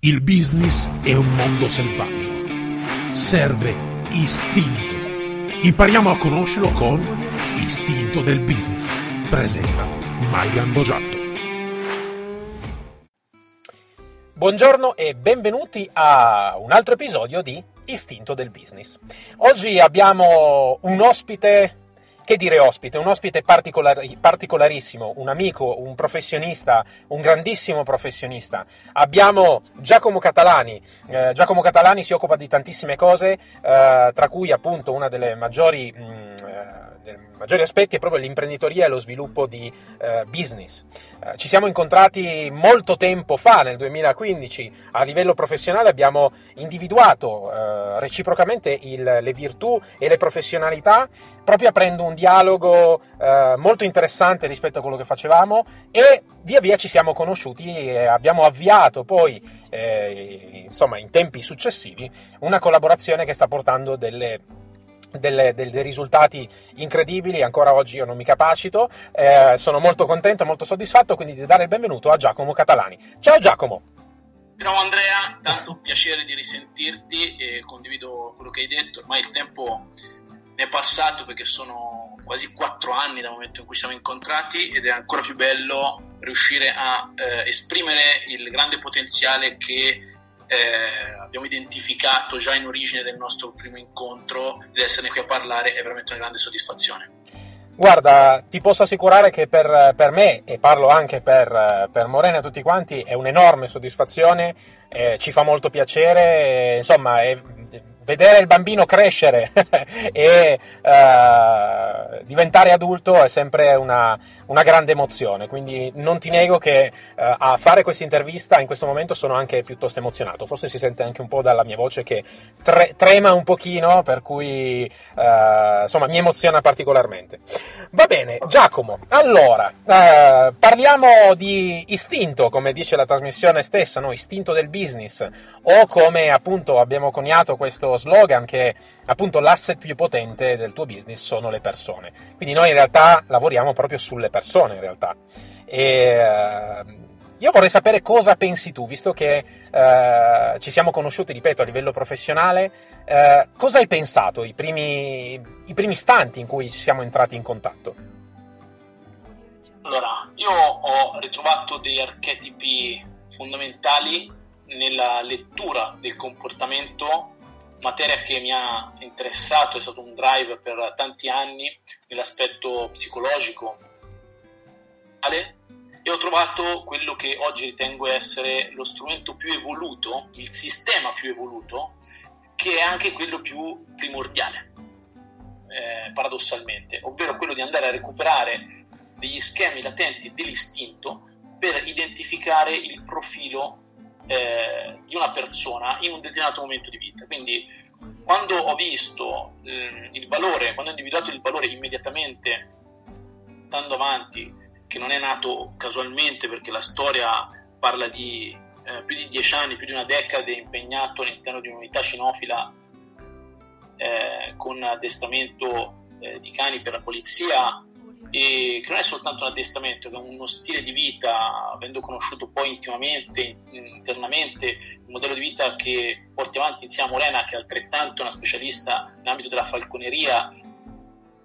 Il business è un mondo selvaggio. Serve istinto. Impariamo a conoscerlo con Istinto del Business. Presenta Maigan Bogiatto. Buongiorno e benvenuti a un altro episodio di Istinto del Business. Oggi abbiamo un ospite che dire ospite? Un ospite particolari, particolarissimo, un amico, un professionista, un grandissimo professionista. Abbiamo Giacomo Catalani. Eh, Giacomo Catalani si occupa di tantissime cose, eh, tra cui appunto una delle maggiori... Mh, maggiori aspetti è proprio l'imprenditoria e lo sviluppo di eh, business. Eh, ci siamo incontrati molto tempo fa, nel 2015, a livello professionale abbiamo individuato eh, reciprocamente il, le virtù e le professionalità, proprio aprendo un dialogo eh, molto interessante rispetto a quello che facevamo e via via ci siamo conosciuti e abbiamo avviato poi, eh, insomma, in tempi successivi, una collaborazione che sta portando delle delle, dei, dei, risultati incredibili, ancora oggi io non mi capacito, eh, sono molto contento, molto soddisfatto quindi di dare il benvenuto a Giacomo Catalani. Ciao Giacomo! Ciao Andrea, tanto piacere di risentirti e condivido quello che hai detto, ormai il tempo ne è passato perché sono quasi quattro anni dal momento in cui siamo incontrati ed è ancora più bello riuscire a eh, esprimere il grande potenziale che eh, abbiamo identificato già in origine del nostro primo incontro ed esserne qui a parlare è veramente una grande soddisfazione. Guarda, ti posso assicurare che per, per me, e parlo anche per, per, Morena e tutti quanti, è un'enorme soddisfazione, eh, ci fa molto piacere, insomma, è, vedere il bambino crescere e uh, diventare adulto è sempre una, una, grande emozione, quindi non ti nego che uh, a fare questa intervista in questo momento sono anche piuttosto emozionato, forse si sente anche un po' dalla mia voce che tre, trema un pochino, per cui uh, insomma mi emoziona particolarmente. Va bene, Giacomo, allora parliamo di istinto, come dice la trasmissione stessa, no? istinto del business, o come appunto abbiamo coniato questo slogan che appunto l'asset più potente del tuo business sono le persone. Quindi noi in realtà lavoriamo proprio sulle persone in realtà. E, uh, io vorrei sapere cosa pensi tu, visto che uh, ci siamo conosciuti, ripeto, a livello professionale, uh, cosa hai pensato i primi, i primi istanti in cui ci siamo entrati in contatto? Allora, io ho ritrovato degli archetipi fondamentali nella lettura del comportamento materia che mi ha interessato, è stato un drive per tanti anni nell'aspetto psicologico. E ho trovato quello che oggi ritengo essere lo strumento più evoluto, il sistema più evoluto, che è anche quello più primordiale, eh, paradossalmente, ovvero quello di andare a recuperare degli schemi latenti dell'istinto per identificare il profilo eh, di una persona in un determinato momento di vita. Quindi quando ho visto eh, il valore, quando ho individuato il valore immediatamente, andando avanti, che non è nato casualmente perché la storia parla di eh, più di dieci anni, più di una decade impegnato all'interno di un'unità cinofila eh, con addestramento eh, di cani per la polizia e che non è soltanto un addestramento, è uno stile di vita, avendo conosciuto poi intimamente, internamente, il modello di vita che porti avanti insieme a Morena, che è altrettanto una specialista nell'ambito della falconeria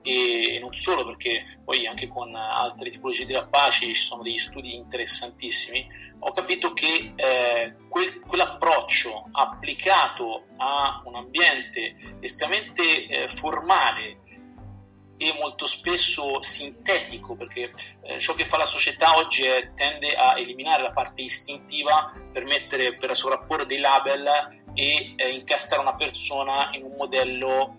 e non solo perché poi anche con altre tipologie di rapaci ci sono degli studi interessantissimi, ho capito che eh, quel, quell'approccio applicato a un ambiente estremamente eh, formale e molto spesso sintetico, perché eh, ciò che fa la società oggi è, tende a eliminare la parte istintiva per, mettere, per sovrapporre dei label e eh, incastrare una persona in un modello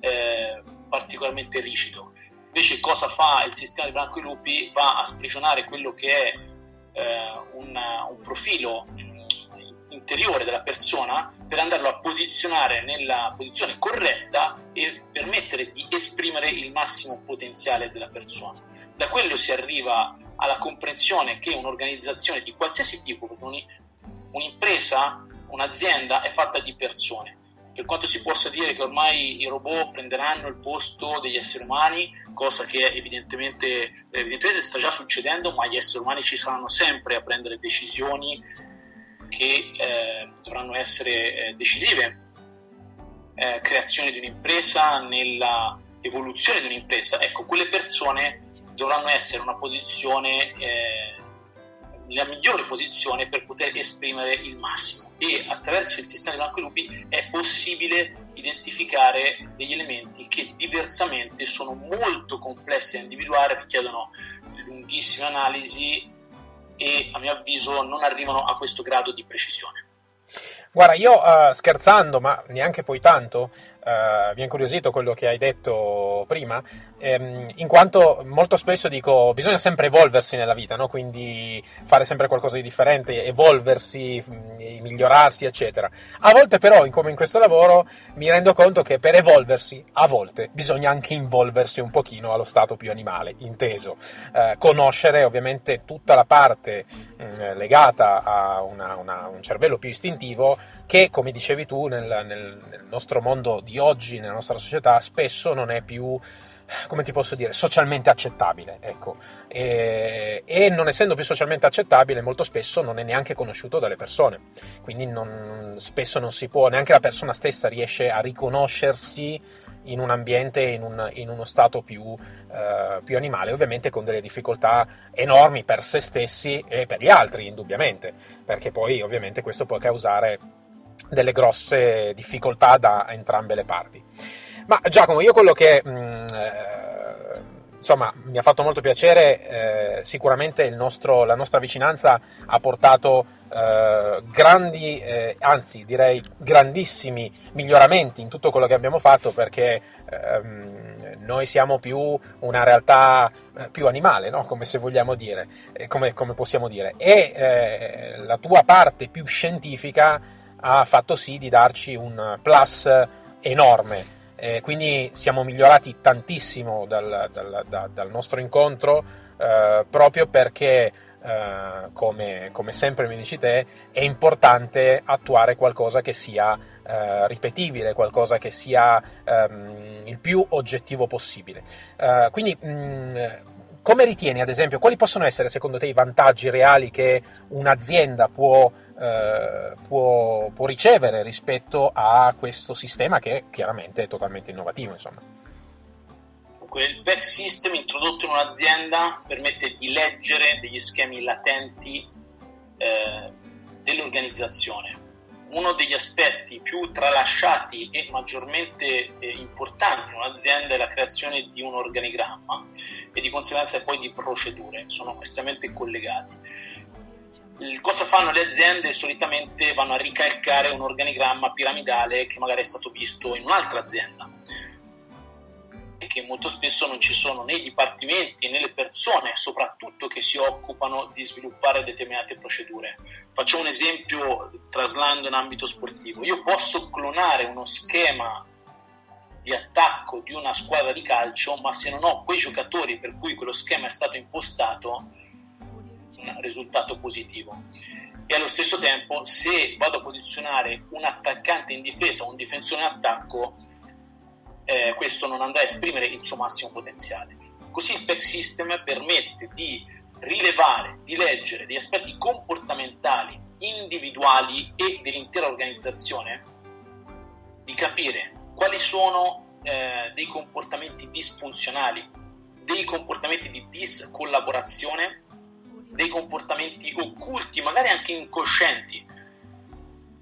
eh, particolarmente rigido. Invece cosa fa il sistema di Branco e Lupi? Va a sprigionare quello che è eh, un, un profilo interiore della persona per andarlo a posizionare nella posizione corretta e permettere di esprimere il massimo potenziale della persona. Da quello si arriva alla comprensione che un'organizzazione di qualsiasi tipo, un'impresa, un'azienda è fatta di persone. Per quanto si possa dire che ormai i robot prenderanno il posto degli esseri umani, cosa che evidentemente, evidentemente sta già succedendo, ma gli esseri umani ci saranno sempre a prendere decisioni che eh, dovranno essere eh, decisive, eh, creazione di un'impresa, nella evoluzione di un'impresa, ecco, quelle persone dovranno essere una posizione, eh, la migliore posizione per poter esprimere il massimo. E attraverso il sistema di Blanco Lupi è possibile identificare degli elementi che diversamente sono molto complessi da individuare, richiedono lunghissime analisi e a mio avviso non arrivano a questo grado di precisione. Guarda, io uh, scherzando, ma neanche poi tanto, uh, mi ha incuriosito quello che hai detto prima, ehm, in quanto molto spesso dico bisogna sempre evolversi nella vita, no? quindi fare sempre qualcosa di differente, evolversi, mm, migliorarsi, eccetera. A volte però, come in questo lavoro, mi rendo conto che per evolversi, a volte bisogna anche involversi un pochino allo stato più animale, inteso, uh, conoscere ovviamente tutta la parte mh, mm, legata a una, una, un cervello più istintivo che, come dicevi tu, nel, nel, nel nostro mondo di oggi, nella nostra società, spesso non è più come ti posso dire, socialmente accettabile, ecco. E, e, non essendo più socialmente accettabile, molto spesso non è neanche conosciuto dalle persone. Quindi non, spesso non si può, neanche la persona stessa riesce a riconoscersi in un ambiente, in, un, in uno stato più, uh, più, animale, ovviamente con delle difficoltà enormi per se stessi e per gli altri, indubbiamente, perché poi ovviamente questo può causare delle grosse difficoltà da entrambe le parti. Ma Giacomo, io quello che mh, mm, eh, insomma mi ha fatto molto piacere, eh, sicuramente nostro, la nostra vicinanza ha portato eh, grandi, eh, anzi direi grandissimi miglioramenti in tutto quello che abbiamo fatto perché ehm, noi siamo più una realtà eh, più animale, no? come se vogliamo dire, come, come possiamo dire, e la tua parte più scientifica ha fatto sì di darci un plus enorme. Eh, quindi siamo migliorati tantissimo dal, dal, da, dal nostro incontro eh, proprio perché, eh, come, come, sempre mi dici te, è importante attuare qualcosa che sia eh, ripetibile, qualcosa che sia ehm, il più oggettivo possibile. Eh, quindi mh, mm, come ritieni, ad esempio, quali possono essere secondo te i vantaggi reali che un'azienda può, eh, può, può ricevere rispetto a questo sistema che chiaramente è totalmente innovativo? Insomma? il back system introdotto in un'azienda permette di leggere degli schemi latenti eh, dell'organizzazione uno degli aspetti più tralasciati e maggiormente eh, importanti in un'azienda è la creazione di un organigramma e di conseguenza poi di procedure, sono estremamente collegati. Cosa fanno le aziende? Solitamente vanno a ricalcare un organigramma piramidale che magari è stato visto in un'altra azienda e che molto spesso non ci sono né i dipartimenti né le persone, soprattutto che si occupano di sviluppare determinate procedure. Faccio un esempio traslando in ambito sportivo. Io posso clonare uno schema di attacco di una squadra di calcio, ma se non ho quei giocatori per cui quello schema è stato impostato, un risultato positivo. E allo stesso tempo, se vado a posizionare un attaccante in difesa o un difensore in attacco, eh, questo non andrà a esprimere il suo massimo potenziale. Così il PEC System permette di rilevare, di leggere degli aspetti comportamentali individuali e dell'intera organizzazione, di capire quali sono eh, dei comportamenti disfunzionali, dei comportamenti di discollaborazione, dei comportamenti occulti, magari anche incoscienti,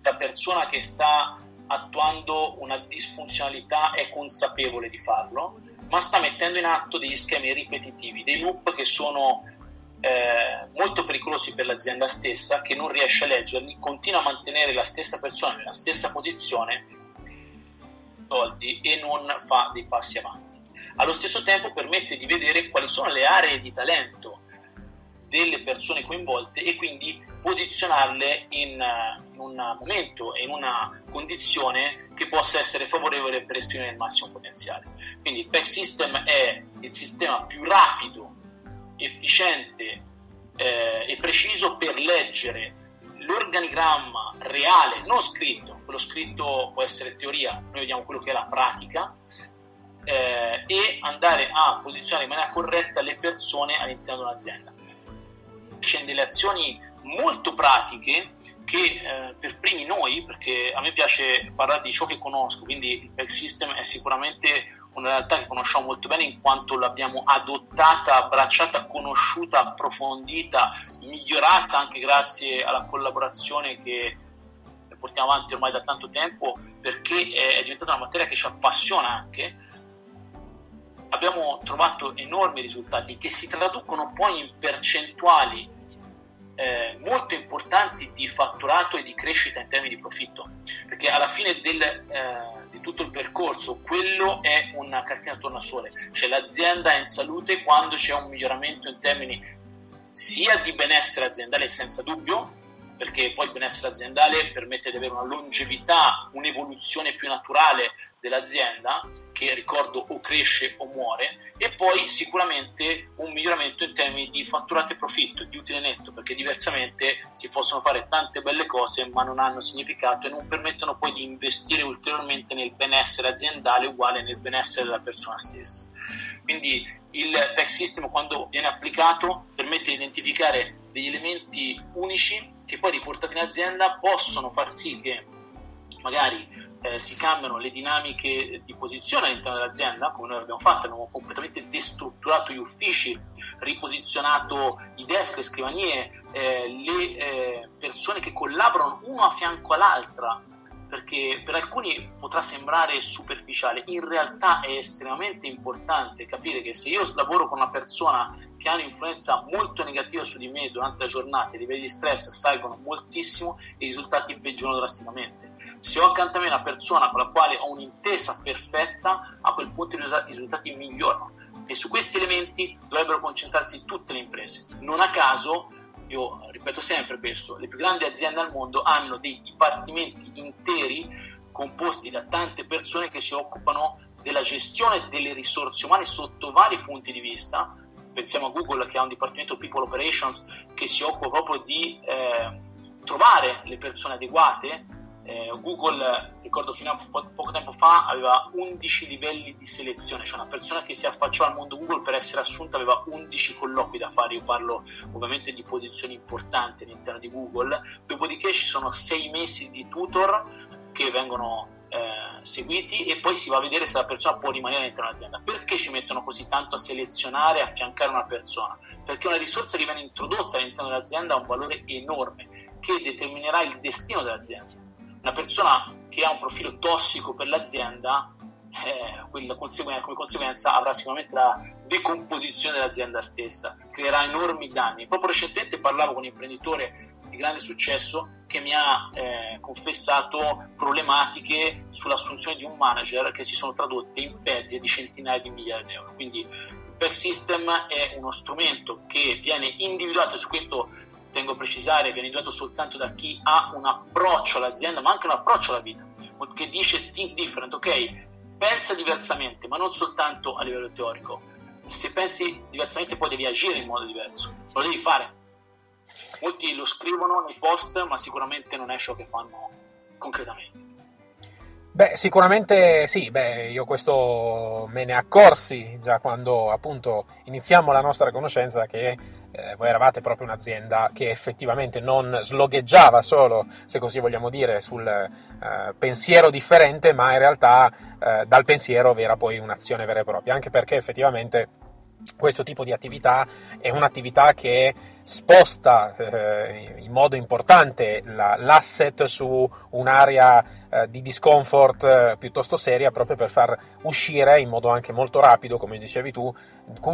da persona che sta attuando una disfunzionalità è consapevole di farlo, ma sta mettendo in atto degli schemi ripetitivi, dei loop che sono eh, molto pericolosi per l'azienda stessa, che non riesce a leggerli, continua a mantenere la stessa persona nella stessa posizione soldi e non fa dei passi avanti. Allo stesso tempo permette di vedere quali sono le aree di talento delle persone coinvolte e quindi posizionarle in, eh, in, un momento e in una condizione che possa essere favorevole per esprimere il massimo potenziale. Quindi il PEC System è il sistema più rapido, efficiente eh, e preciso per leggere l'organigramma reale, non scritto, quello scritto può essere teoria, noi vediamo quello che è la pratica, eh, e andare a posizionare in maniera corretta le persone all'interno dell'azienda scende le azioni molto pratiche che eh, per primi noi, perché a me piace parlare di ciò che conosco, quindi il Back System è sicuramente una realtà che conosciamo molto bene in quanto l'abbiamo adottata, abbracciata, conosciuta, approfondita, migliorata anche grazie alla collaborazione che portiamo avanti ormai da tanto tempo perché è diventata una materia che ci appassiona anche. Abbiamo trovato enormi risultati che si traducono poi in percentuali eh, molto importanti di fatturato e di crescita in termini di profitto, perché alla fine del, eh, di tutto il percorso quello è una cartina tornasole, cioè l'azienda è in salute quando c'è un miglioramento in termini sia di benessere aziendale senza dubbio, perché poi il benessere aziendale permette di avere una longevità, un'evoluzione più naturale dell'azienda che ricordo o cresce o muore poi sicuramente un miglioramento in termini di fatturato e profitto, di utile netto perché diversamente si possono fare tante belle cose ma non hanno significato e non permettono poi di investire ulteriormente nel benessere aziendale uguale nel benessere della persona stessa. Quindi il back system quando viene applicato permette di identificare degli elementi unici che poi riportati in azienda possono far sì che magari eh, si cambiano le dinamiche di posizione all'interno dell'azienda, come noi abbiamo fatto, abbiamo completamente destrutturato gli uffici, riposizionato i desk, le scrivanie, eh, le eh, persone che collaborano uno a fianco all'altra perché per alcuni potrà sembrare superficiale, in realtà è estremamente importante capire che se io lavoro con una persona che ha un'influenza molto negativa su di me durante la giornata, i livelli di stress salgono moltissimo e i risultati peggiorano drasticamente. Se ho accanto a me una persona con la quale ho un'intesa perfetta, a quel punto i risultati migliorano. E su questi elementi dovrebbero concentrarsi tutte le imprese. Non a caso io ripeto sempre questo, le più grandi aziende al mondo hanno dei dipartimenti interi composti da tante persone che si occupano della gestione delle risorse umane sotto vari punti di vista. Pensiamo a Google che ha un dipartimento People Operations che si occupa proprio di eh, trovare le persone adeguate eh, Google, ricordo fino a po- poco tempo fa, aveva 11 livelli di selezione, cioè una persona che si affacciava al mondo Google per essere assunta aveva 11 colloqui da fare, io parlo ovviamente di posizioni importanti all'interno di Google, dopodiché ci sono 6 mesi di tutor che vengono eh, seguiti e poi si va a vedere se la persona può rimanere all'interno dell'azienda. Perché ci mettono così tanto a selezionare e affiancare una persona? Perché una risorsa che viene introdotta all'interno dell'azienda ha un valore enorme che determinerà il destino dell'azienda una persona che ha un profilo tossico per l'azienda, eh, conseguenza, come conseguenza avrà sicuramente la decomposizione dell'azienda stessa, creerà enormi danni. Proprio recentemente parlavo con un imprenditore di grande successo che mi ha eh, confessato problematiche sull'assunzione di un manager che si sono tradotte in perdite di centinaia di migliaia di euro. Quindi il Back System è uno strumento che viene individuato su questo tengo a precisare, viene individuato soltanto da chi ha un approccio all'azienda, ma anche un approccio alla vita, che dice think different, ok? Pensa diversamente, ma non soltanto a livello teorico. Se pensi diversamente poi devi agire in modo diverso, lo devi fare. Molti lo scrivono nei post, ma sicuramente non è ciò che fanno concretamente. Beh, sicuramente sì, beh, io questo me ne accorsi già quando appunto iniziamo la nostra conoscenza che eh, voi eravate proprio un'azienda che effettivamente non slogheggiava solo, se così vogliamo dire, sul eh, pensiero differente, ma in realtà eh, dal pensiero era poi un'azione vera e propria, anche perché effettivamente questo tipo di attività è un'attività che sposta eh, in modo importante la, l'asset su un'area eh, di discomfort eh, piuttosto seria proprio per far uscire in modo anche molto rapido, come dicevi tu,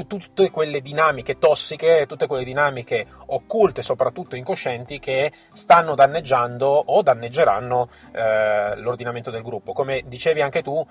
tutte quelle dinamiche tossiche, tutte quelle dinamiche occulte, soprattutto incoscienti, che stanno danneggiando o danneggeranno eh, l'ordinamento del gruppo. Come dicevi anche tu,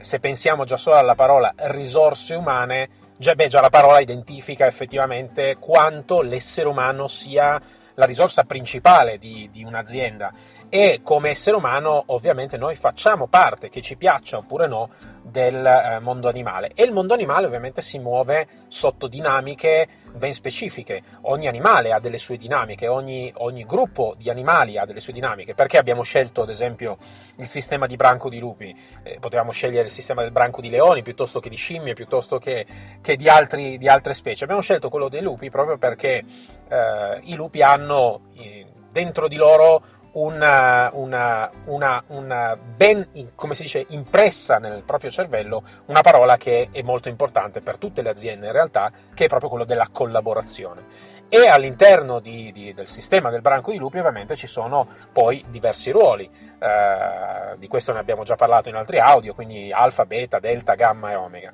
se pensiamo già solo alla parola risorse umane, Già, beh, già la parola identifica effettivamente quanto l'essere umano sia la risorsa principale di, di un'azienda e come essere umano ovviamente noi facciamo parte, che ci piaccia oppure no, del eh, mondo animale. E il mondo animale ovviamente si muove sotto dinamiche ben specifiche, ogni animale ha delle sue dinamiche, ogni, ogni, gruppo di animali ha delle sue dinamiche, perché abbiamo scelto ad esempio il sistema di branco di lupi, eh, potevamo scegliere il sistema del branco di leoni piuttosto che di scimmie, piuttosto che, che di, altri, di, altre specie, abbiamo scelto quello dei lupi proprio perché eh, i lupi hanno eh, dentro di loro una, una, una, una, ben, come si dice, impressa nel proprio cervello una parola che è molto importante per tutte le aziende in realtà, che è proprio quello della collaborazione. E all'interno di, di, del sistema del branco di lupi ovviamente ci sono poi diversi ruoli, eh, di questo ne abbiamo già parlato in altri audio, quindi alfa, beta, delta, gamma e omega.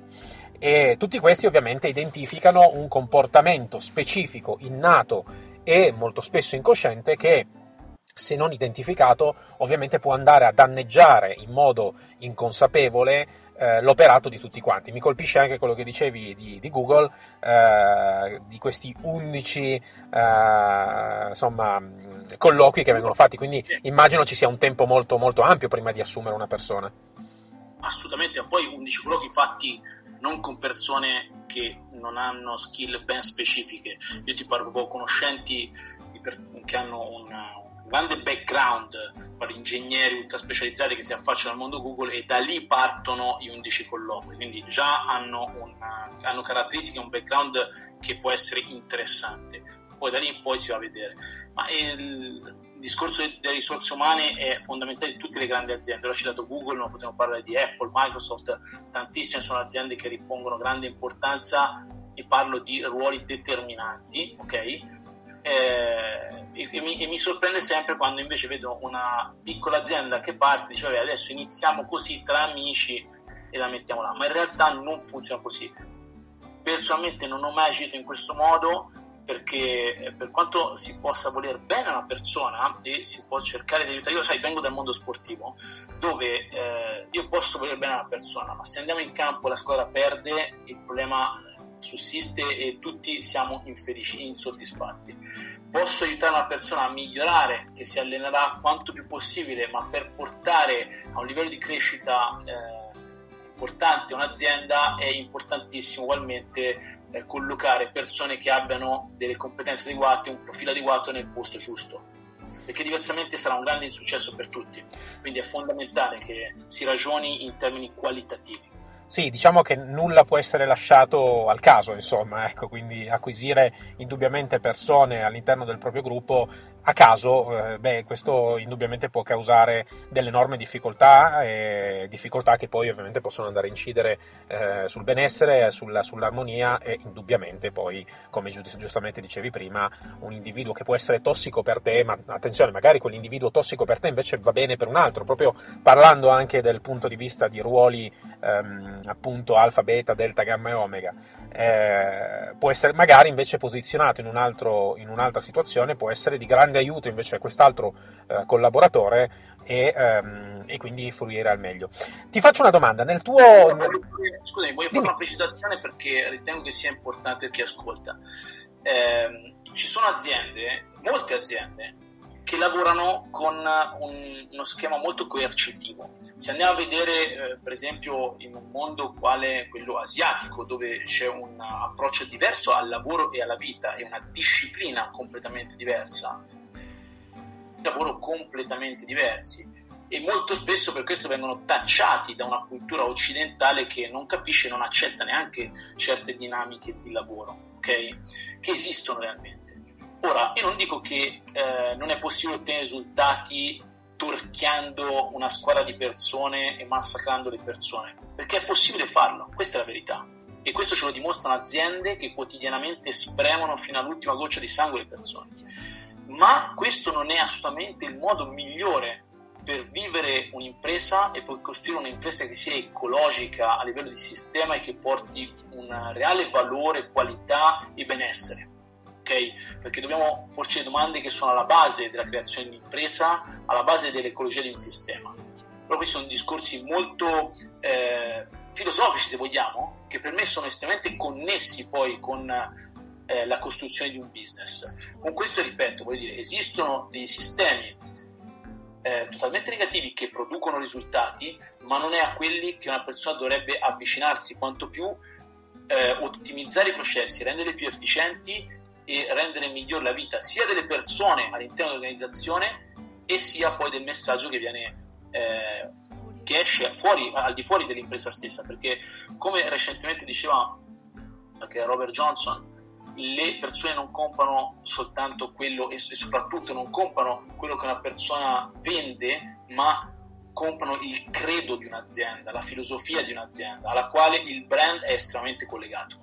E tutti questi ovviamente identificano un comportamento specifico, innato e molto spesso incosciente che se non identificato, ovviamente può andare a danneggiare in modo inconsapevole eh, l'operato di tutti quanti. Mi colpisce anche quello che dicevi di, di Google, eh, di questi 11 eh, insomma, colloqui che vengono fatti, quindi immagino ci sia un tempo molto, molto ampio prima di assumere una persona. Assolutamente, poi 11 colloqui fatti non con persone che non hanno skill ben specifiche. Io ti parlo con conoscenti che hanno una, grande background per ingegneri ultra specializzati che si affacciano al mondo Google e da lì partono gli 11 colloqui, quindi già hanno, una, hanno caratteristiche, un background che può essere interessante. Poi da lì in poi si va a vedere. Ma il, discorso delle risorse umane è fondamentale in tutte le grandi aziende. Ho citato Google, ma potremmo parlare di Apple, Microsoft, tantissime sono aziende che ripongono grande importanza e parlo di ruoli determinanti, ok? Eh, e, mi, e, mi, sorprende sempre quando invece vedo una piccola azienda che parte e dice vabbè adesso iniziamo così tra amici e la mettiamo là, ma in realtà non funziona così. Personalmente non ho mai agito in questo modo perché eh, per quanto si possa voler bene a una persona e si può cercare di aiutare, io sai vengo dal mondo sportivo dove eh, io posso voler bene a una persona, ma se andiamo in campo e la squadra perde il problema sussiste e tutti siamo infelici, insoddisfatti. Posso aiutare una persona a migliorare, che si allenerà quanto più possibile, ma per portare a un livello di crescita eh, importante un'azienda è importantissimo ugualmente eh, collocare persone che abbiano delle competenze adeguate, un profilo adeguato nel posto giusto perché diversamente sarà un grande insuccesso per tutti. Quindi è fondamentale che si ragioni in termini qualitativi. Sì, diciamo che nulla può essere lasciato al caso, insomma, ecco, quindi acquisire indubbiamente persone all'interno del proprio gruppo a caso, eh, beh, questo indubbiamente può causare delle enormi difficoltà, e difficoltà che poi ovviamente possono andare a incidere eh, sul benessere, sulla, sull'armonia e indubbiamente poi, come giustamente dicevi prima, un individuo che può essere tossico per te, ma attenzione, magari quell'individuo tossico per te invece va bene per un altro, proprio parlando anche del punto di vista di ruoli ehm, appunto alfa, beta, delta, gamma e omega, eh, può essere magari invece posizionato in, un altro, in un'altra situazione, può essere di grande grande aiuto invece a quest'altro eh, collaboratore e, ehm, e, quindi fruire al meglio. Ti faccio una domanda, nel tuo... Scusami, voglio fare una precisazione perché ritengo che sia importante chi ascolta. Eh, ci sono aziende, molte aziende, che lavorano con un, uno schema molto coercitivo. Se andiamo a vedere, eh, per esempio, in un mondo quale quello asiatico, dove c'è un approccio diverso al lavoro e alla vita e una disciplina completamente diversa, lavoro completamente diversi e molto spesso per questo vengono tacciati da una cultura occidentale che non capisce e non accetta neanche certe dinamiche di lavoro, ok? Che esistono realmente. Ora, io non dico che eh, non è possibile ottenere risultati torchiando una squadra di persone e massacrando le persone, perché è possibile farlo, questa è la verità. E questo ce lo dimostrano aziende che quotidianamente spremono fino all'ultima goccia di sangue le persone ma questo non è assolutamente il modo migliore per vivere un'impresa e poi costruire un'impresa che sia ecologica a livello di sistema e che porti un reale valore, qualità e benessere. Okay? Perché dobbiamo porci le domande che sono alla base della creazione di un'impresa, alla base dell'ecologia di un sistema. Però questi sono discorsi molto eh, filosofici, se vogliamo, che per me sono estremamente connessi poi con eh, la costruzione di un business. Con questo, ripeto, voglio dire, esistono dei sistemi eh, totalmente negativi che producono risultati, ma non è a quelli che una persona dovrebbe avvicinarsi, quanto più eh, ottimizzare i processi, renderli più efficienti e rendere migliore la vita sia delle persone all'interno dell'organizzazione e sia poi del messaggio che viene eh, che esce fuori, al di fuori dell'impresa stessa, perché come recentemente diceva anche Robert Johnson, le persone non comprano soltanto quello e soprattutto non comprano quello che una persona vende, ma comprano il credo di un'azienda, la filosofia di un'azienda, alla quale il brand è estremamente collegato.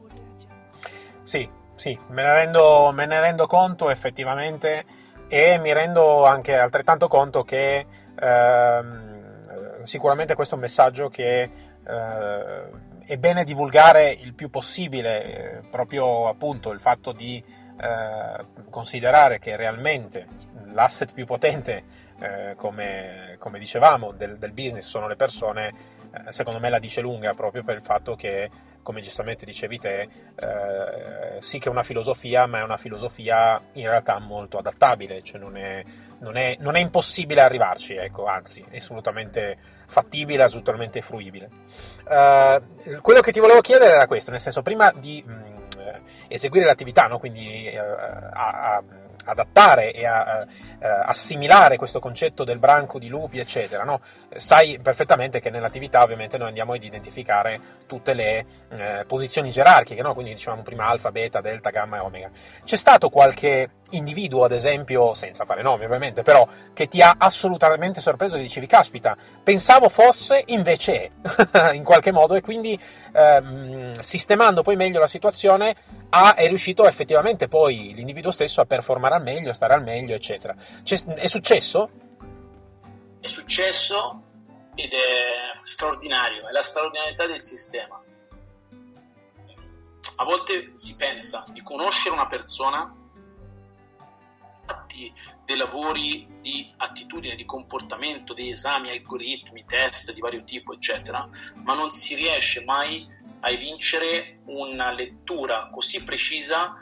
Sì, sì, me ne rendo, me ne rendo conto effettivamente e mi rendo anche altrettanto conto che ehm, sicuramente questo è un messaggio che eh, è bene divulgare il più possibile, eh, proprio appunto il fatto di eh, considerare che realmente l'asset più potente, eh, come, come, dicevamo, del, del, business sono le persone, eh, secondo me la dice lunga proprio per il fatto che, come giustamente dicevi te, eh, sì che è una filosofia, ma è una filosofia in realtà molto adattabile, cioè non è, non è, non è impossibile arrivarci, ecco, anzi, è assolutamente fattibile, assolutamente fruibile. Uh, quello che ti volevo chiedere era questo, nel senso, prima di mh, mm, eseguire l'attività, no? quindi uh, a, a adattare e a, a, assimilare questo concetto del branco di lupi, eccetera. No? Sai perfettamente che nell'attività ovviamente noi andiamo ad identificare tutte le eh, posizioni gerarchiche, no? quindi dicevamo prima alfa, beta, delta, gamma e omega. C'è stato qualche individuo, ad esempio, senza fare nomi ovviamente, però che ti ha assolutamente sorpreso e dicevi, caspita, pensavo fosse, invece è, in qualche modo, e quindi ehm, sistemando poi meglio la situazione ha, è riuscito effettivamente poi l'individuo stesso a performare al meglio, stare al meglio, eccetera. C'è, è successo? È successo ed è straordinario, è la straordinarietà del sistema. A volte si pensa di conoscere una persona fatti dei lavori di attitudine, di comportamento, dei esami, algoritmi, test di vario tipo, eccetera, ma non si riesce mai a evincere una lettura così precisa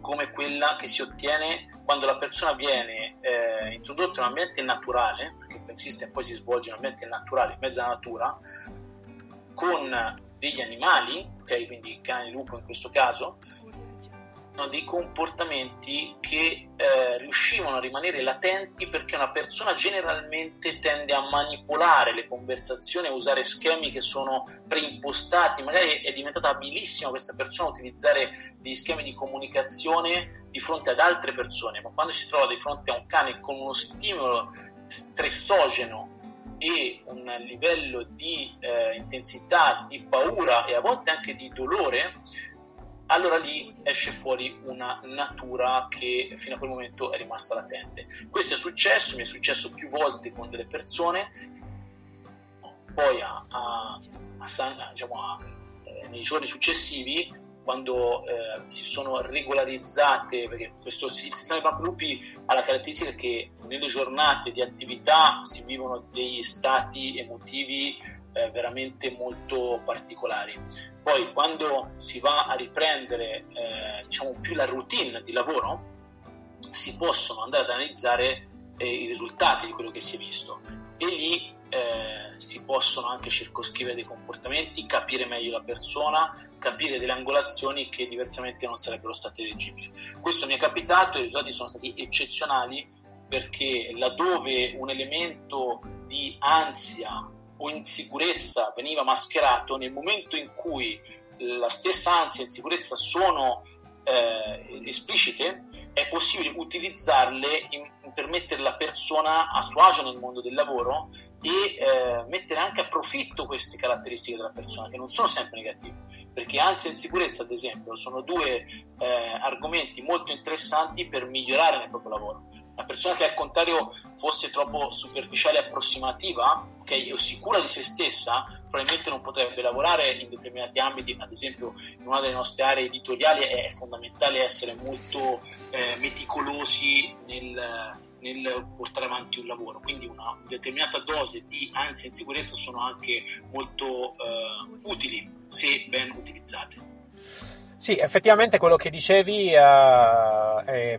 come quella che si ottiene quando la persona viene eh, introdotta in un ambiente naturale, perché il sistema poi si svolge in un ambiente naturale, in mezza natura, con degli animali, okay, quindi cane e lupo in questo caso, dei comportamenti che eh, riuscivano a rimanere latenti perché una persona generalmente tende a manipolare le conversazioni, a usare schemi che sono preimpostati, magari è diventata abilissima questa persona a utilizzare degli schemi di comunicazione di fronte ad altre persone, ma quando si trova di fronte a un cane con uno stimolo stressogeno e un livello di eh, intensità, di paura e a volte anche di dolore, allora lì esce fuori una natura che fino a quel momento è rimasta latente. Questo è successo, mi è successo più volte con delle persone, poi a, a, a, diciamo eh, nei giorni successivi, quando eh, si sono regolarizzate, perché questo sistema di Banco Lupi ha la caratteristica che nelle giornate di attività si vivono degli stati emotivi eh, veramente molto particolari. Poi quando si va a riprendere eh, diciamo più la routine di lavoro, si possono andare ad analizzare eh, i risultati di quello che si è visto e lì eh, si possono anche circoscrivere dei comportamenti, capire meglio la persona, capire delle angolazioni che diversamente non sarebbero state leggibili. Questo mi è capitato e i risultati sono stati eccezionali perché laddove un elemento di ansia o insicurezza veniva mascherato, nel momento in cui la stessa ansia e insicurezza sono eh, esplicite, è possibile utilizzarle in, per mettere la persona a suo agio nel mondo del lavoro e eh, mettere anche a profitto queste caratteristiche della persona, che non sono sempre negative, perché ansia e insicurezza, ad esempio, sono due eh, argomenti molto interessanti per migliorare nel proprio lavoro. La persona che al contrario fosse troppo superficiale e approssimativa, okay, o sicura di se stessa, probabilmente non potrebbe lavorare in determinati ambiti, ad esempio in una delle nostre aree editoriali è fondamentale essere molto eh, meticolosi nel, nel, portare avanti un lavoro, quindi una determinata dose di ansia e insicurezza sono anche molto eh, utili se ben utilizzate. Sì, effettivamente quello che dicevi uh, è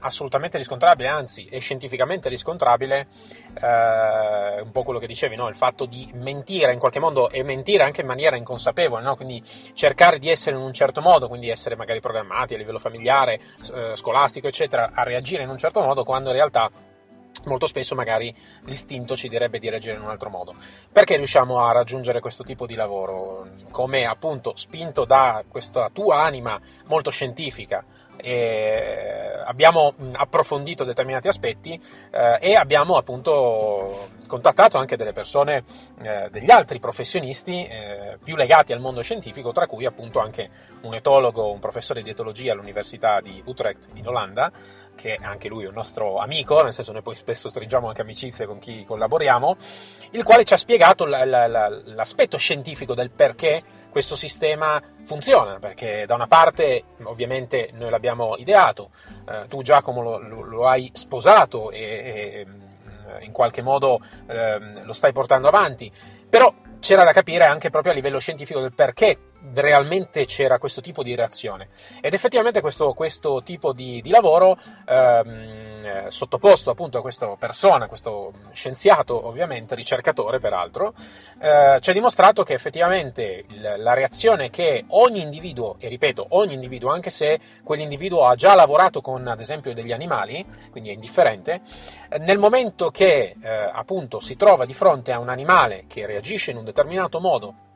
assolutamente riscontrabile, anzi è scientificamente riscontrabile eh, un po' quello che dicevi, no? il fatto di mentire in qualche modo e mentire anche in maniera inconsapevole, no? quindi cercare di essere in un certo modo, quindi essere magari programmati a livello familiare, eh, scolastico, eccetera, a reagire in un certo modo quando in realtà molto spesso magari l'istinto ci direbbe di reagire in un altro modo. Perché riusciamo a raggiungere questo tipo di lavoro? Come appunto spinto da questa tua anima molto scientifica, abbiamo approfondito determinati aspetti eh, e abbiamo appunto contattato anche delle persone, eh, degli altri professionisti eh, più legati al mondo scientifico, tra cui appunto anche un etologo, un professore di etologia all'Università di Utrecht in Olanda, che anche lui è un nostro amico, nel senso noi poi spesso stringiamo anche amicizie con chi collaboriamo, il quale ci ha spiegato l- l- l'aspetto scientifico del perché questo sistema funziona, perché da una parte ovviamente noi l'abbiamo ideato, eh, tu Giacomo lo, lo, lo, hai sposato e, e in qualche modo eh, lo stai portando avanti, però c'era da capire anche proprio a livello scientifico del perché realmente c'era questo tipo di reazione. Ed effettivamente questo, questo tipo di, di lavoro, ehm, sottoposto appunto a questa persona, questo scienziato ovviamente, ricercatore peraltro, eh, ci ha dimostrato che effettivamente la reazione che ogni individuo, e ripeto, ogni individuo, anche se quell'individuo ha già lavorato con ad esempio degli animali, quindi è indifferente, nel momento che eh, appunto si trova di fronte a un animale che reagisce in un determinato modo,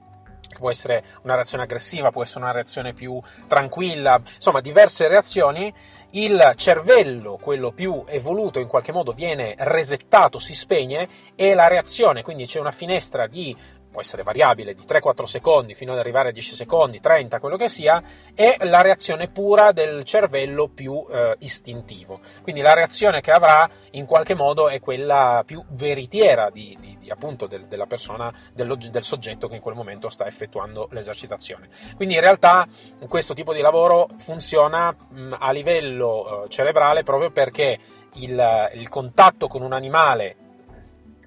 può essere una reazione aggressiva, può essere una reazione più tranquilla, insomma diverse reazioni, il cervello, quello più evoluto in qualche modo, viene resettato, si spegne e la reazione, quindi c'è una finestra di può essere variabile di 3-4 secondi fino ad arrivare a 10 secondi, 30, quello che sia, è la reazione pura del cervello più eh, istintivo. Quindi la reazione che avrà in qualche modo è quella più veritiera di, di, di, appunto del, della persona, del, del soggetto che in quel momento sta effettuando l'esercitazione. Quindi in realtà questo tipo di lavoro funziona mh, a livello eh, cerebrale proprio perché il, il contatto con un animale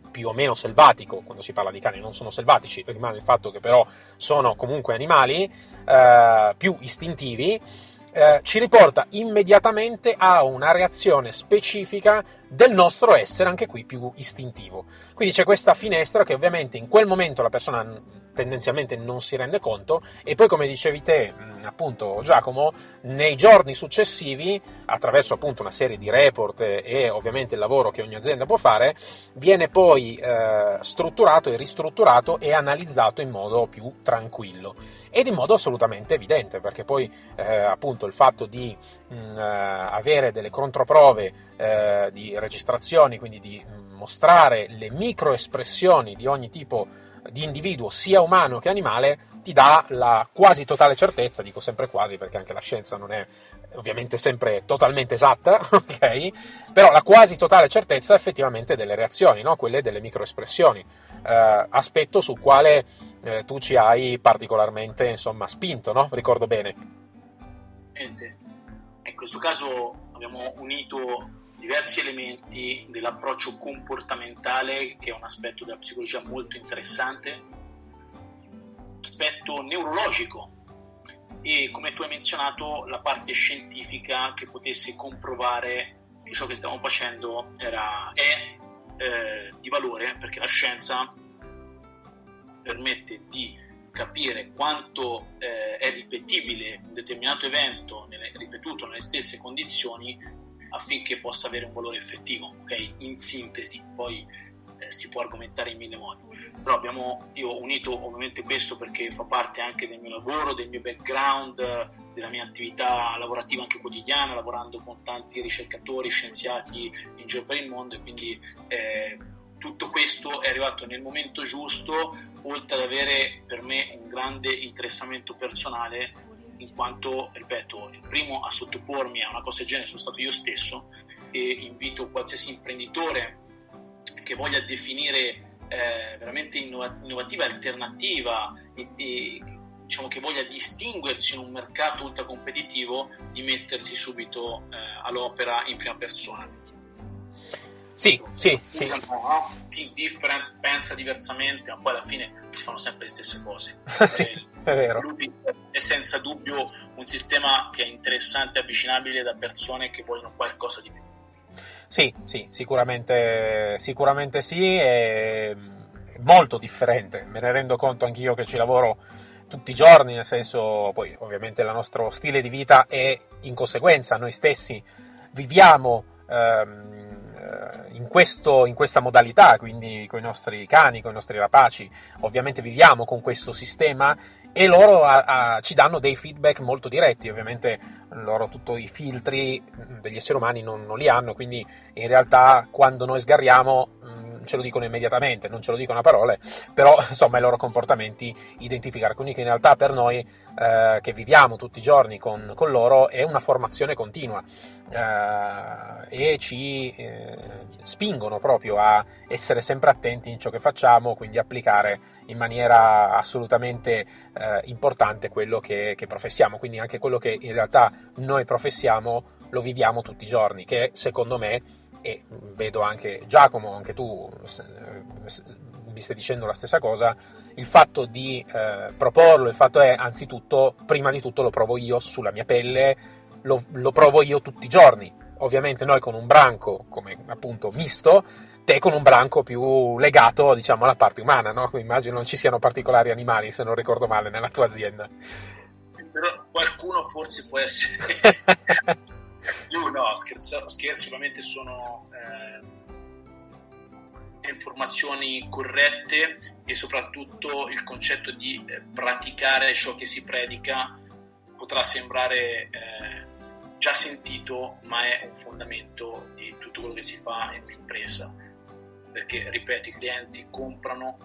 più o meno selvatico, quando si parla di cani non sono selvatici, rimane il fatto che però sono comunque animali eh, più istintivi, eh, ci riporta immediatamente a una reazione specifica del nostro essere, anche qui più istintivo. Quindi c'è questa finestra che ovviamente in quel momento la persona tendenzialmente non si rende conto. E poi come dicevi te appunto Giacomo nei giorni successivi attraverso appunto una serie di report e ovviamente il lavoro che ogni azienda può fare viene poi eh, strutturato e ristrutturato e analizzato in modo più tranquillo. Ed in modo assolutamente evidente perché poi eh, appunto il fatto di mh, eh, avere delle controprove eh, di registrazioni quindi di mh, mostrare le microespressioni di ogni tipo di individuo, sia umano che animale, ti dà la quasi totale certezza, dico sempre quasi perché anche la scienza non è ovviamente sempre totalmente esatta, ok? Però la quasi totale certezza effettivamente delle reazioni, no? quelle delle microespressioni, eh, aspetto sul quale eh, tu ci hai particolarmente insomma, spinto, no? ricordo bene. In questo caso abbiamo unito diversi elementi dell'approccio comportamentale, che è un aspetto della psicologia molto interessante, aspetto neurologico. E, come tu hai menzionato, la parte scientifica che potesse comprovare che ciò che stiamo facendo era, è eh, di valore, perché la scienza permette di capire quanto eh, è ripetibile un determinato evento nelle, ripetuto nelle stesse condizioni affinché possa avere un valore effettivo, ok? In sintesi, poi eh, si può argomentare in mille modi. Però abbiamo, io ho unito ovviamente questo perché fa parte anche del mio lavoro, del mio background, della mia attività lavorativa anche quotidiana, lavorando con tanti ricercatori, scienziati in giro per il mondo e quindi eh, tutto questo è arrivato nel momento giusto, oltre ad avere per me un grande interessamento personale in quanto, ripeto, il primo a sottopormi a una cosa del genere sono stato io stesso e invito qualsiasi imprenditore che voglia definire eh, veramente innovativa alternativa e, e diciamo che voglia distinguersi in un mercato ultra competitivo di mettersi subito eh, all'opera in prima persona. Sì, sì, sì. Think different, pensa diversamente, ma poi alla fine si fanno sempre le stesse cose. sì, è vero. Lui è senza dubbio un sistema che è interessante e avvicinabile da persone che vogliono qualcosa di più. Sì, sì, sicuramente, sicuramente sì, è molto differente, me ne rendo conto anch'io che ci lavoro tutti i giorni, nel senso, poi ovviamente il nostro stile di vita è in conseguenza, noi stessi viviamo ehm, eh, in, questo, in, questa modalità, quindi con i nostri cani, con i nostri rapaci, ovviamente viviamo con questo sistema e loro a, a, ci danno dei feedback molto diretti, ovviamente loro tutti i filtri degli esseri umani non, non li hanno, quindi in realtà quando noi sgarriamo ce lo dicono immediatamente, non ce lo dicono a parole, però insomma i loro comportamenti identificare. Quindi che in realtà per noi eh, che viviamo tutti i giorni con, con loro è una formazione continua eh, e ci eh, spingono proprio a essere sempre attenti in ciò che facciamo, quindi applicare in maniera assolutamente eh, importante quello che, che professiamo, quindi anche quello che in realtà noi professiamo lo viviamo tutti i giorni, che secondo me e vedo anche Giacomo, anche tu mi stai dicendo la stessa cosa, il fatto di eh, proporlo, il fatto è anzitutto, prima di tutto lo provo io sulla mia pelle, lo, lo provo io tutti i giorni. Ovviamente noi con un branco come appunto misto, te con un branco più legato diciamo alla parte umana, no? immagino non ci siano particolari animali se non ricordo male nella tua azienda. Però qualcuno forse può essere Io no, scherzo, scherzo ovviamente sono eh, informazioni corrette e soprattutto il concetto di eh, praticare ciò che si predica potrà sembrare eh, già sentito, ma è un fondamento di tutto quello che si fa in un'impresa. Perché, ripeto, i clienti comprano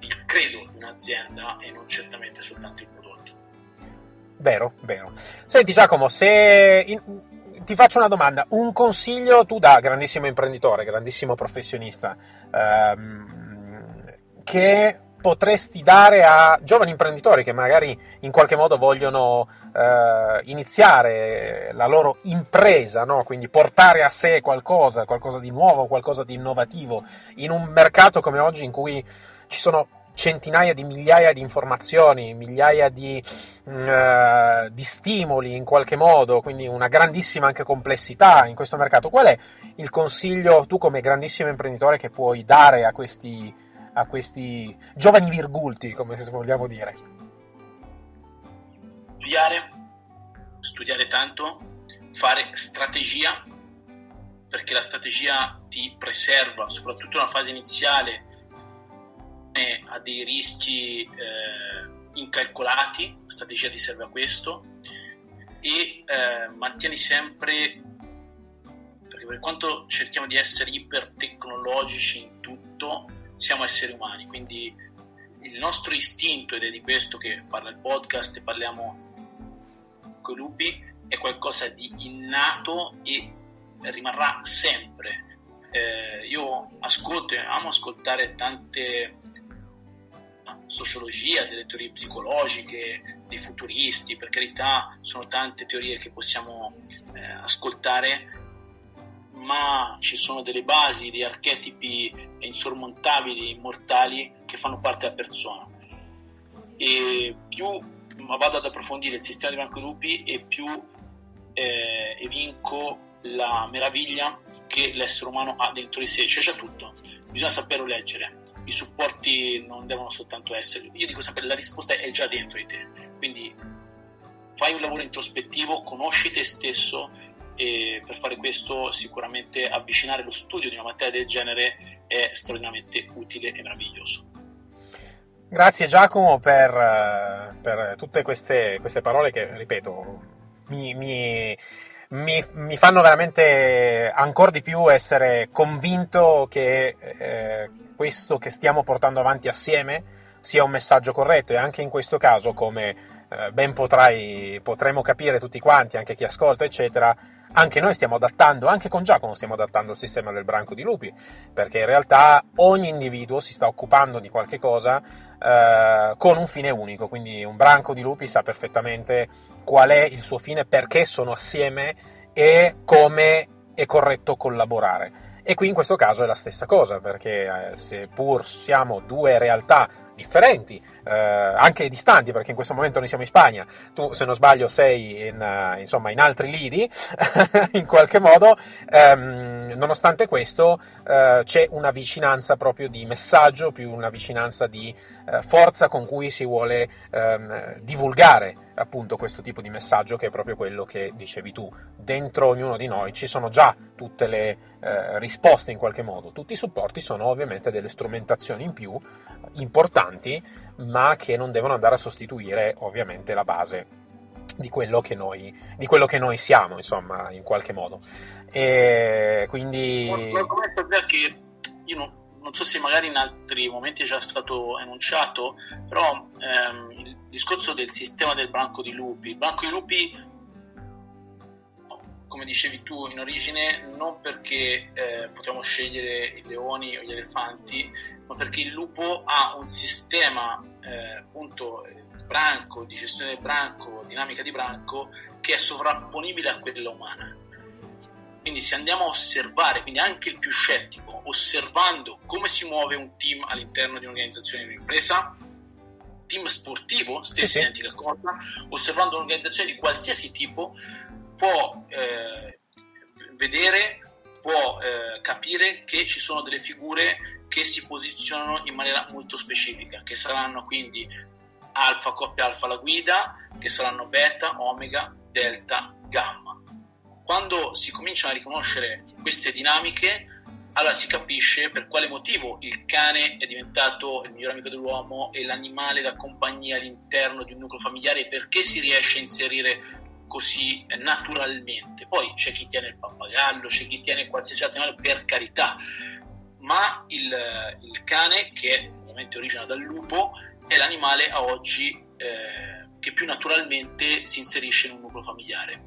il credo di un'azienda e non certamente soltanto il prodotto. Vero, vero. Senti Giacomo, se in, ti faccio una domanda, un consiglio tu da grandissimo imprenditore, grandissimo professionista, ehm, che potresti dare a giovani imprenditori che magari in qualche modo vogliono eh, iniziare la loro impresa, no? quindi portare a sé qualcosa, qualcosa di nuovo, qualcosa di innovativo, in un mercato come oggi in cui ci sono centinaia di migliaia di informazioni, migliaia di, uh, di, stimoli in qualche modo, quindi una grandissima anche complessità in questo mercato. Qual è il consiglio tu come grandissimo imprenditore che puoi dare a questi, a questi giovani virgulti, come vogliamo dire? Studiare, studiare tanto, fare strategia, perché la strategia ti preserva, soprattutto nella fase iniziale, ha dei rischi eh, incalcolati, la strategia ti serve a questo, e eh, mantieni sempre, perché per quanto cerchiamo di essere ipertecnologici in tutto, siamo esseri umani, quindi il nostro istinto, ed è di questo che parla il podcast e parliamo con i lupi, è qualcosa di innato e rimarrà sempre. Eh, io ascolto e amo ascoltare tante sociologia, delle teorie psicologiche, dei futuristi, per carità sono tante teorie che possiamo eh, ascoltare, ma ci sono delle basi, dei archetipi insormontabili, immortali che fanno parte della persona. E più vado ad approfondire il sistema di banco lupi e più eh, evinco la meraviglia che l'essere umano ha dentro di sé, cioè c'è tutto, bisogna saperlo leggere i supporti non devono soltanto essere, io dico sempre la risposta è già dentro di te, quindi fai un lavoro introspettivo, conosci te stesso e per fare questo sicuramente avvicinare lo studio di una materia del genere è straordinariamente utile e meraviglioso. Grazie Giacomo per, per tutte queste, queste, parole che, ripeto, mi, mi, mi, mi fanno veramente ancora di più essere convinto che eh, questo che stiamo portando avanti assieme sia un messaggio corretto e anche in questo caso, come ben potrai, potremo capire tutti quanti, anche chi ascolta, eccetera, anche noi stiamo adattando, anche con Giacomo stiamo adattando il sistema del branco di lupi, perché in realtà ogni individuo si sta occupando di qualche cosa eh, con un fine unico, quindi un branco di lupi sa perfettamente qual è il suo fine, perché sono assieme e come è corretto collaborare. E qui in questo caso è la stessa cosa, perché eh, seppur siamo due realtà differenti, eh, anche distanti, perché in questo momento noi siamo in Spagna, tu se non sbaglio sei in, uh, insomma, in altri lidi, in qualche modo, ehm, nonostante questo eh, c'è una vicinanza proprio di messaggio, più una vicinanza di eh, forza con cui si vuole ehm, divulgare appunto questo tipo di messaggio che è proprio quello che dicevi tu. Dentro ognuno di noi ci sono già tutte le eh, risposte in qualche modo, tutti i supporti sono ovviamente delle strumentazioni in più importanti, ma che non devono andare a sostituire ovviamente la base di quello che noi, di quello che noi siamo, insomma, in qualche modo. E quindi... Un argomento che io non, non, so se magari in altri momenti è già stato enunciato, però ehm, il discorso del sistema del branco di lupi. Il branco di lupi, come dicevi tu in origine, non perché eh, potremmo scegliere i leoni o gli elefanti, ma perché il lupo ha un sistema eh, appunto branco, di gestione del branco, dinamica di branco, che è sovrapponibile a quella umana. Quindi se andiamo a osservare, quindi anche il più scettico, osservando come si muove un team all'interno di un'organizzazione di un'impresa, team sportivo, stessa sì, identica cosa, osservando un'organizzazione di qualsiasi tipo, può eh, vedere, può eh, capire che ci sono delle figure che si posizionano in maniera molto specifica, che saranno quindi alfa, coppia alfa la guida, che saranno beta, omega, delta, gamma. Quando si cominciano a riconoscere queste dinamiche, allora si capisce per quale motivo il cane è diventato il migliore amico dell'uomo e l'animale da compagnia all'interno di un nucleo familiare e perché si riesce a inserire così naturalmente. Poi c'è chi tiene il pappagallo, c'è chi tiene qualsiasi altro animale per carità, ma il, il cane, che ovviamente origina dal lupo, è l'animale a oggi eh, che più naturalmente si inserisce in un nucleo familiare.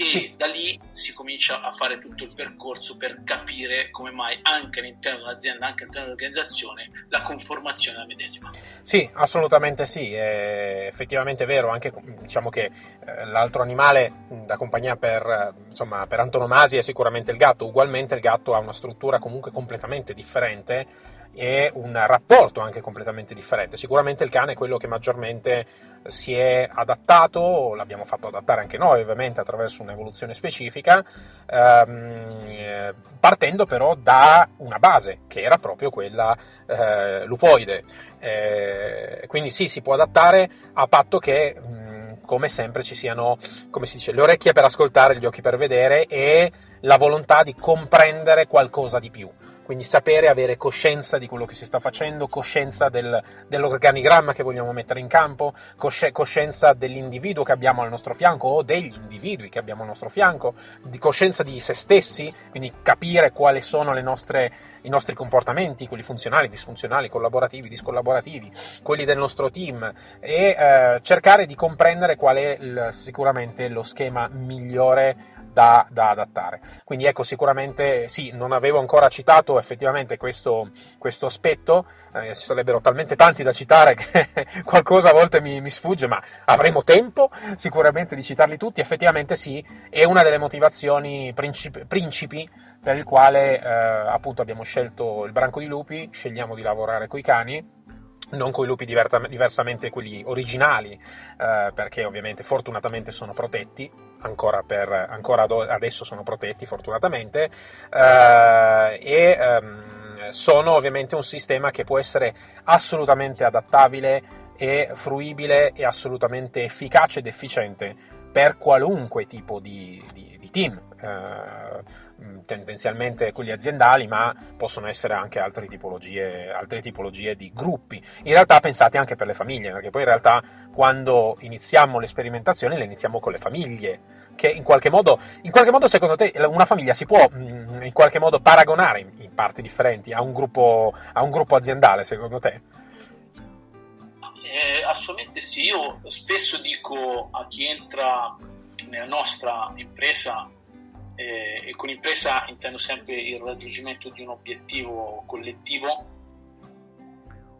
E sì. da lì si comincia a fare tutto il percorso per capire come mai anche all'interno dell'azienda, anche all'interno dell'organizzazione, la conformazione della medesima. Sì, assolutamente sì, è effettivamente vero, anche diciamo che eh, l'altro animale da compagnia per, insomma, per antonomasia è sicuramente il gatto, ugualmente il gatto ha una struttura comunque completamente differente e un rapporto anche completamente differente. Sicuramente il cane è quello che maggiormente si è adattato, l'abbiamo fatto adattare anche noi ovviamente attraverso un'evoluzione specifica, ehm, partendo però da una base che era proprio quella eh, lupoide. Eh, quindi sì, si può adattare a patto che come sempre ci siano, come si dice, le orecchie per ascoltare, gli occhi per vedere e la volontà di comprendere qualcosa di più quindi sapere, avere coscienza di quello che si sta facendo, coscienza del, dell'organigramma che vogliamo mettere in campo, coscienza dell'individuo che abbiamo al nostro fianco o degli individui che abbiamo al nostro fianco, di coscienza di se stessi, quindi capire quali sono nostre, i nostri comportamenti, quelli funzionali, disfunzionali, collaborativi, discollaborativi, quelli del nostro team e eh, cercare di comprendere qual è il, sicuramente lo schema migliore da, da, adattare. Quindi ecco, sicuramente sì, non avevo ancora citato effettivamente questo, questo aspetto, eh, ci sarebbero talmente tanti da citare che qualcosa a volte mi, mi, sfugge, ma avremo tempo sicuramente di citarli tutti. Effettivamente sì, è una delle motivazioni principi, principi per il quale eh, appunto abbiamo scelto il branco di lupi, scegliamo di lavorare con i cani non con i lupi diversamente quelli originali, eh, perché ovviamente fortunatamente sono protetti, ancora, per, ancora adesso sono protetti fortunatamente, eh, e ehm, sono ovviamente un sistema che può essere assolutamente adattabile e fruibile e assolutamente efficace ed efficiente per qualunque tipo di, di, di team. Eh, Mm, tendenzialmente quelli aziendali, ma possono essere anche altre tipologie, altre tipologie di gruppi. In realtà pensate anche per le famiglie, perché poi in realtà quando iniziamo le sperimentazioni le iniziamo con le famiglie, che in qualche modo, in qualche modo secondo te una famiglia si può mm, in qualche modo paragonare in, in parti differenti a un, gruppo, a un gruppo aziendale, secondo te? Eh, assolutamente sì, io spesso dico a chi entra nella nostra impresa eh, e con impresa intendo sempre il raggiungimento di un obiettivo collettivo,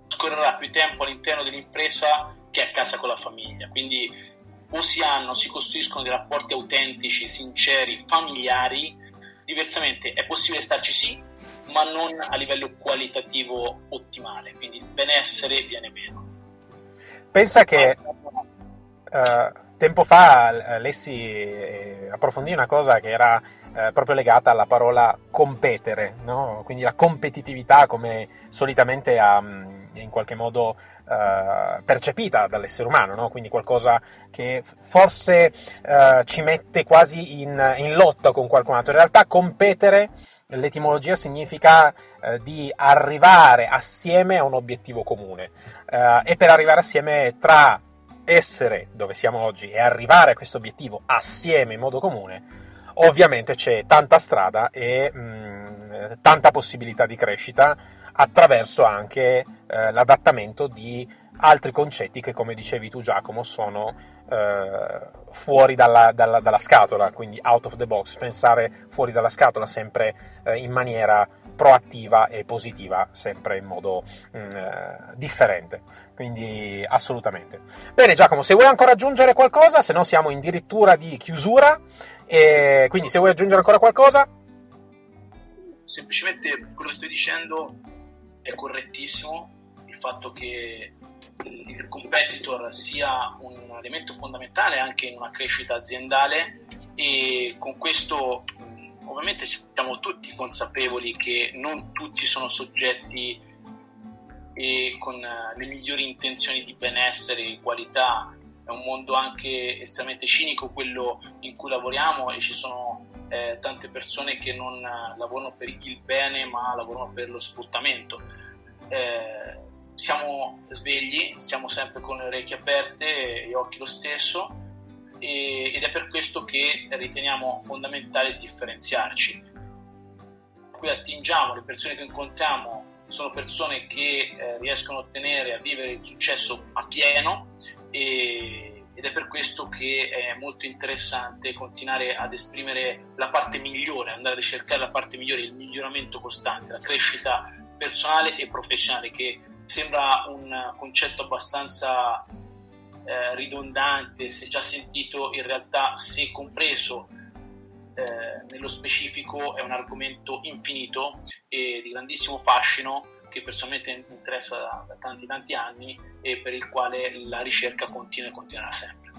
scorrerà più tempo all'interno dell'impresa che a casa con la famiglia. Quindi o si hanno, si costruiscono dei rapporti autentici, sinceri, familiari, diversamente è possibile starci sì, ma non a livello qualitativo ottimale, quindi il benessere viene meno. Pensa che uh, tempo fa lessi eh, approfondì una cosa che era eh, proprio legata alla parola competere, no? quindi la competitività come solitamente ha in qualche modo uh, percepita dall'essere umano, no? quindi qualcosa che forse uh, ci mette quasi in, in, lotta con qualcun altro. In realtà competere, l'etimologia significa uh, di arrivare assieme a un obiettivo comune. E per arrivare assieme tra essere dove siamo oggi e arrivare a questo obiettivo assieme in modo comune, ovviamente c'è tanta strada e mh, mm, tanta possibilità di crescita attraverso anche eh, l'adattamento di altri concetti che, come dicevi tu Giacomo, sono eh, fuori dalla, dalla, dalla, scatola, quindi out of the box, pensare fuori dalla scatola sempre eh, in maniera proattiva e positiva, sempre in modo mh, mm, eh, differente. Quindi assolutamente. Bene Giacomo, se vuoi ancora aggiungere qualcosa, se no siamo addirittura di chiusura, e quindi se vuoi aggiungere ancora qualcosa... Semplicemente quello che stai dicendo è correttissimo il fatto che il competitor sia un elemento fondamentale anche in una crescita aziendale e con questo ovviamente siamo tutti consapevoli che non tutti sono soggetti con le migliori intenzioni di benessere e qualità è un mondo anche estremamente cinico quello in cui lavoriamo e ci sono eh, tante persone che non lavorano per il bene ma lavorano per lo sfruttamento. Eh, siamo svegli, stiamo sempre con le orecchie aperte e gli occhi lo stesso e, ed è per questo che riteniamo fondamentale differenziarci. Qui attingiamo, le persone che incontriamo sono persone che eh, riescono a ottenere, a vivere il successo a pieno e, ed è per questo che è molto interessante continuare ad esprimere la parte migliore, andare a ricercare la parte migliore, il miglioramento costante, la crescita personale e professionale che sembra un concetto abbastanza eh, ridondante, se già sentito, in realtà se compreso eh, nello specifico è un argomento infinito e di grandissimo fascino che personalmente mi interessa da, tanti tanti anni e per il quale la ricerca continua e continuerà sempre.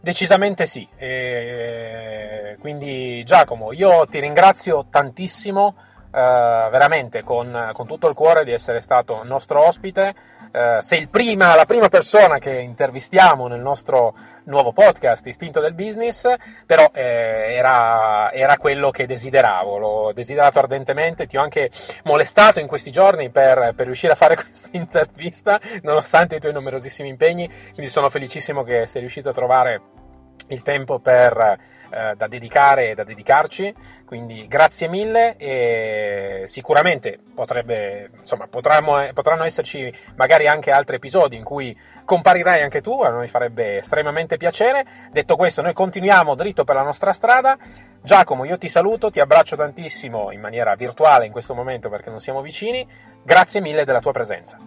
Decisamente sì, e quindi Giacomo, io ti ringrazio tantissimo, eh, veramente con, con, tutto il cuore di essere stato nostro ospite. Eh, sei prima, la prima persona che intervistiamo nel nostro nuovo podcast Istinto del Business, però eh, era, era, quello che desideravo, l'ho desiderato ardentemente, ti ho anche molestato in questi giorni per, per riuscire a fare questa intervista, nonostante i tuoi numerosissimi impegni, quindi sono felicissimo che sei riuscito a trovare il tempo per, eh, da dedicare e da dedicarci, quindi grazie mille e sicuramente potrebbe, insomma, potremmo, potranno esserci magari anche altri episodi in cui comparirai anche tu, a noi farebbe estremamente piacere. Detto questo, noi continuiamo dritto per la nostra strada. Giacomo, io ti saluto, ti abbraccio tantissimo in maniera virtuale in questo momento perché non siamo vicini. Grazie mille della tua presenza.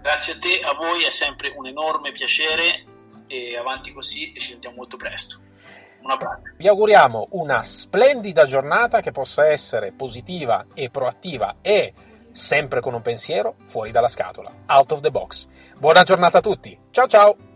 Grazie a te, a voi, è sempre un enorme piacere e avanti così e ci sentiamo molto presto. Un abbraccio. Vi auguriamo una splendida giornata che possa essere positiva e proattiva e sempre con un pensiero fuori dalla scatola, out of the box. Buona giornata a tutti. Ciao ciao!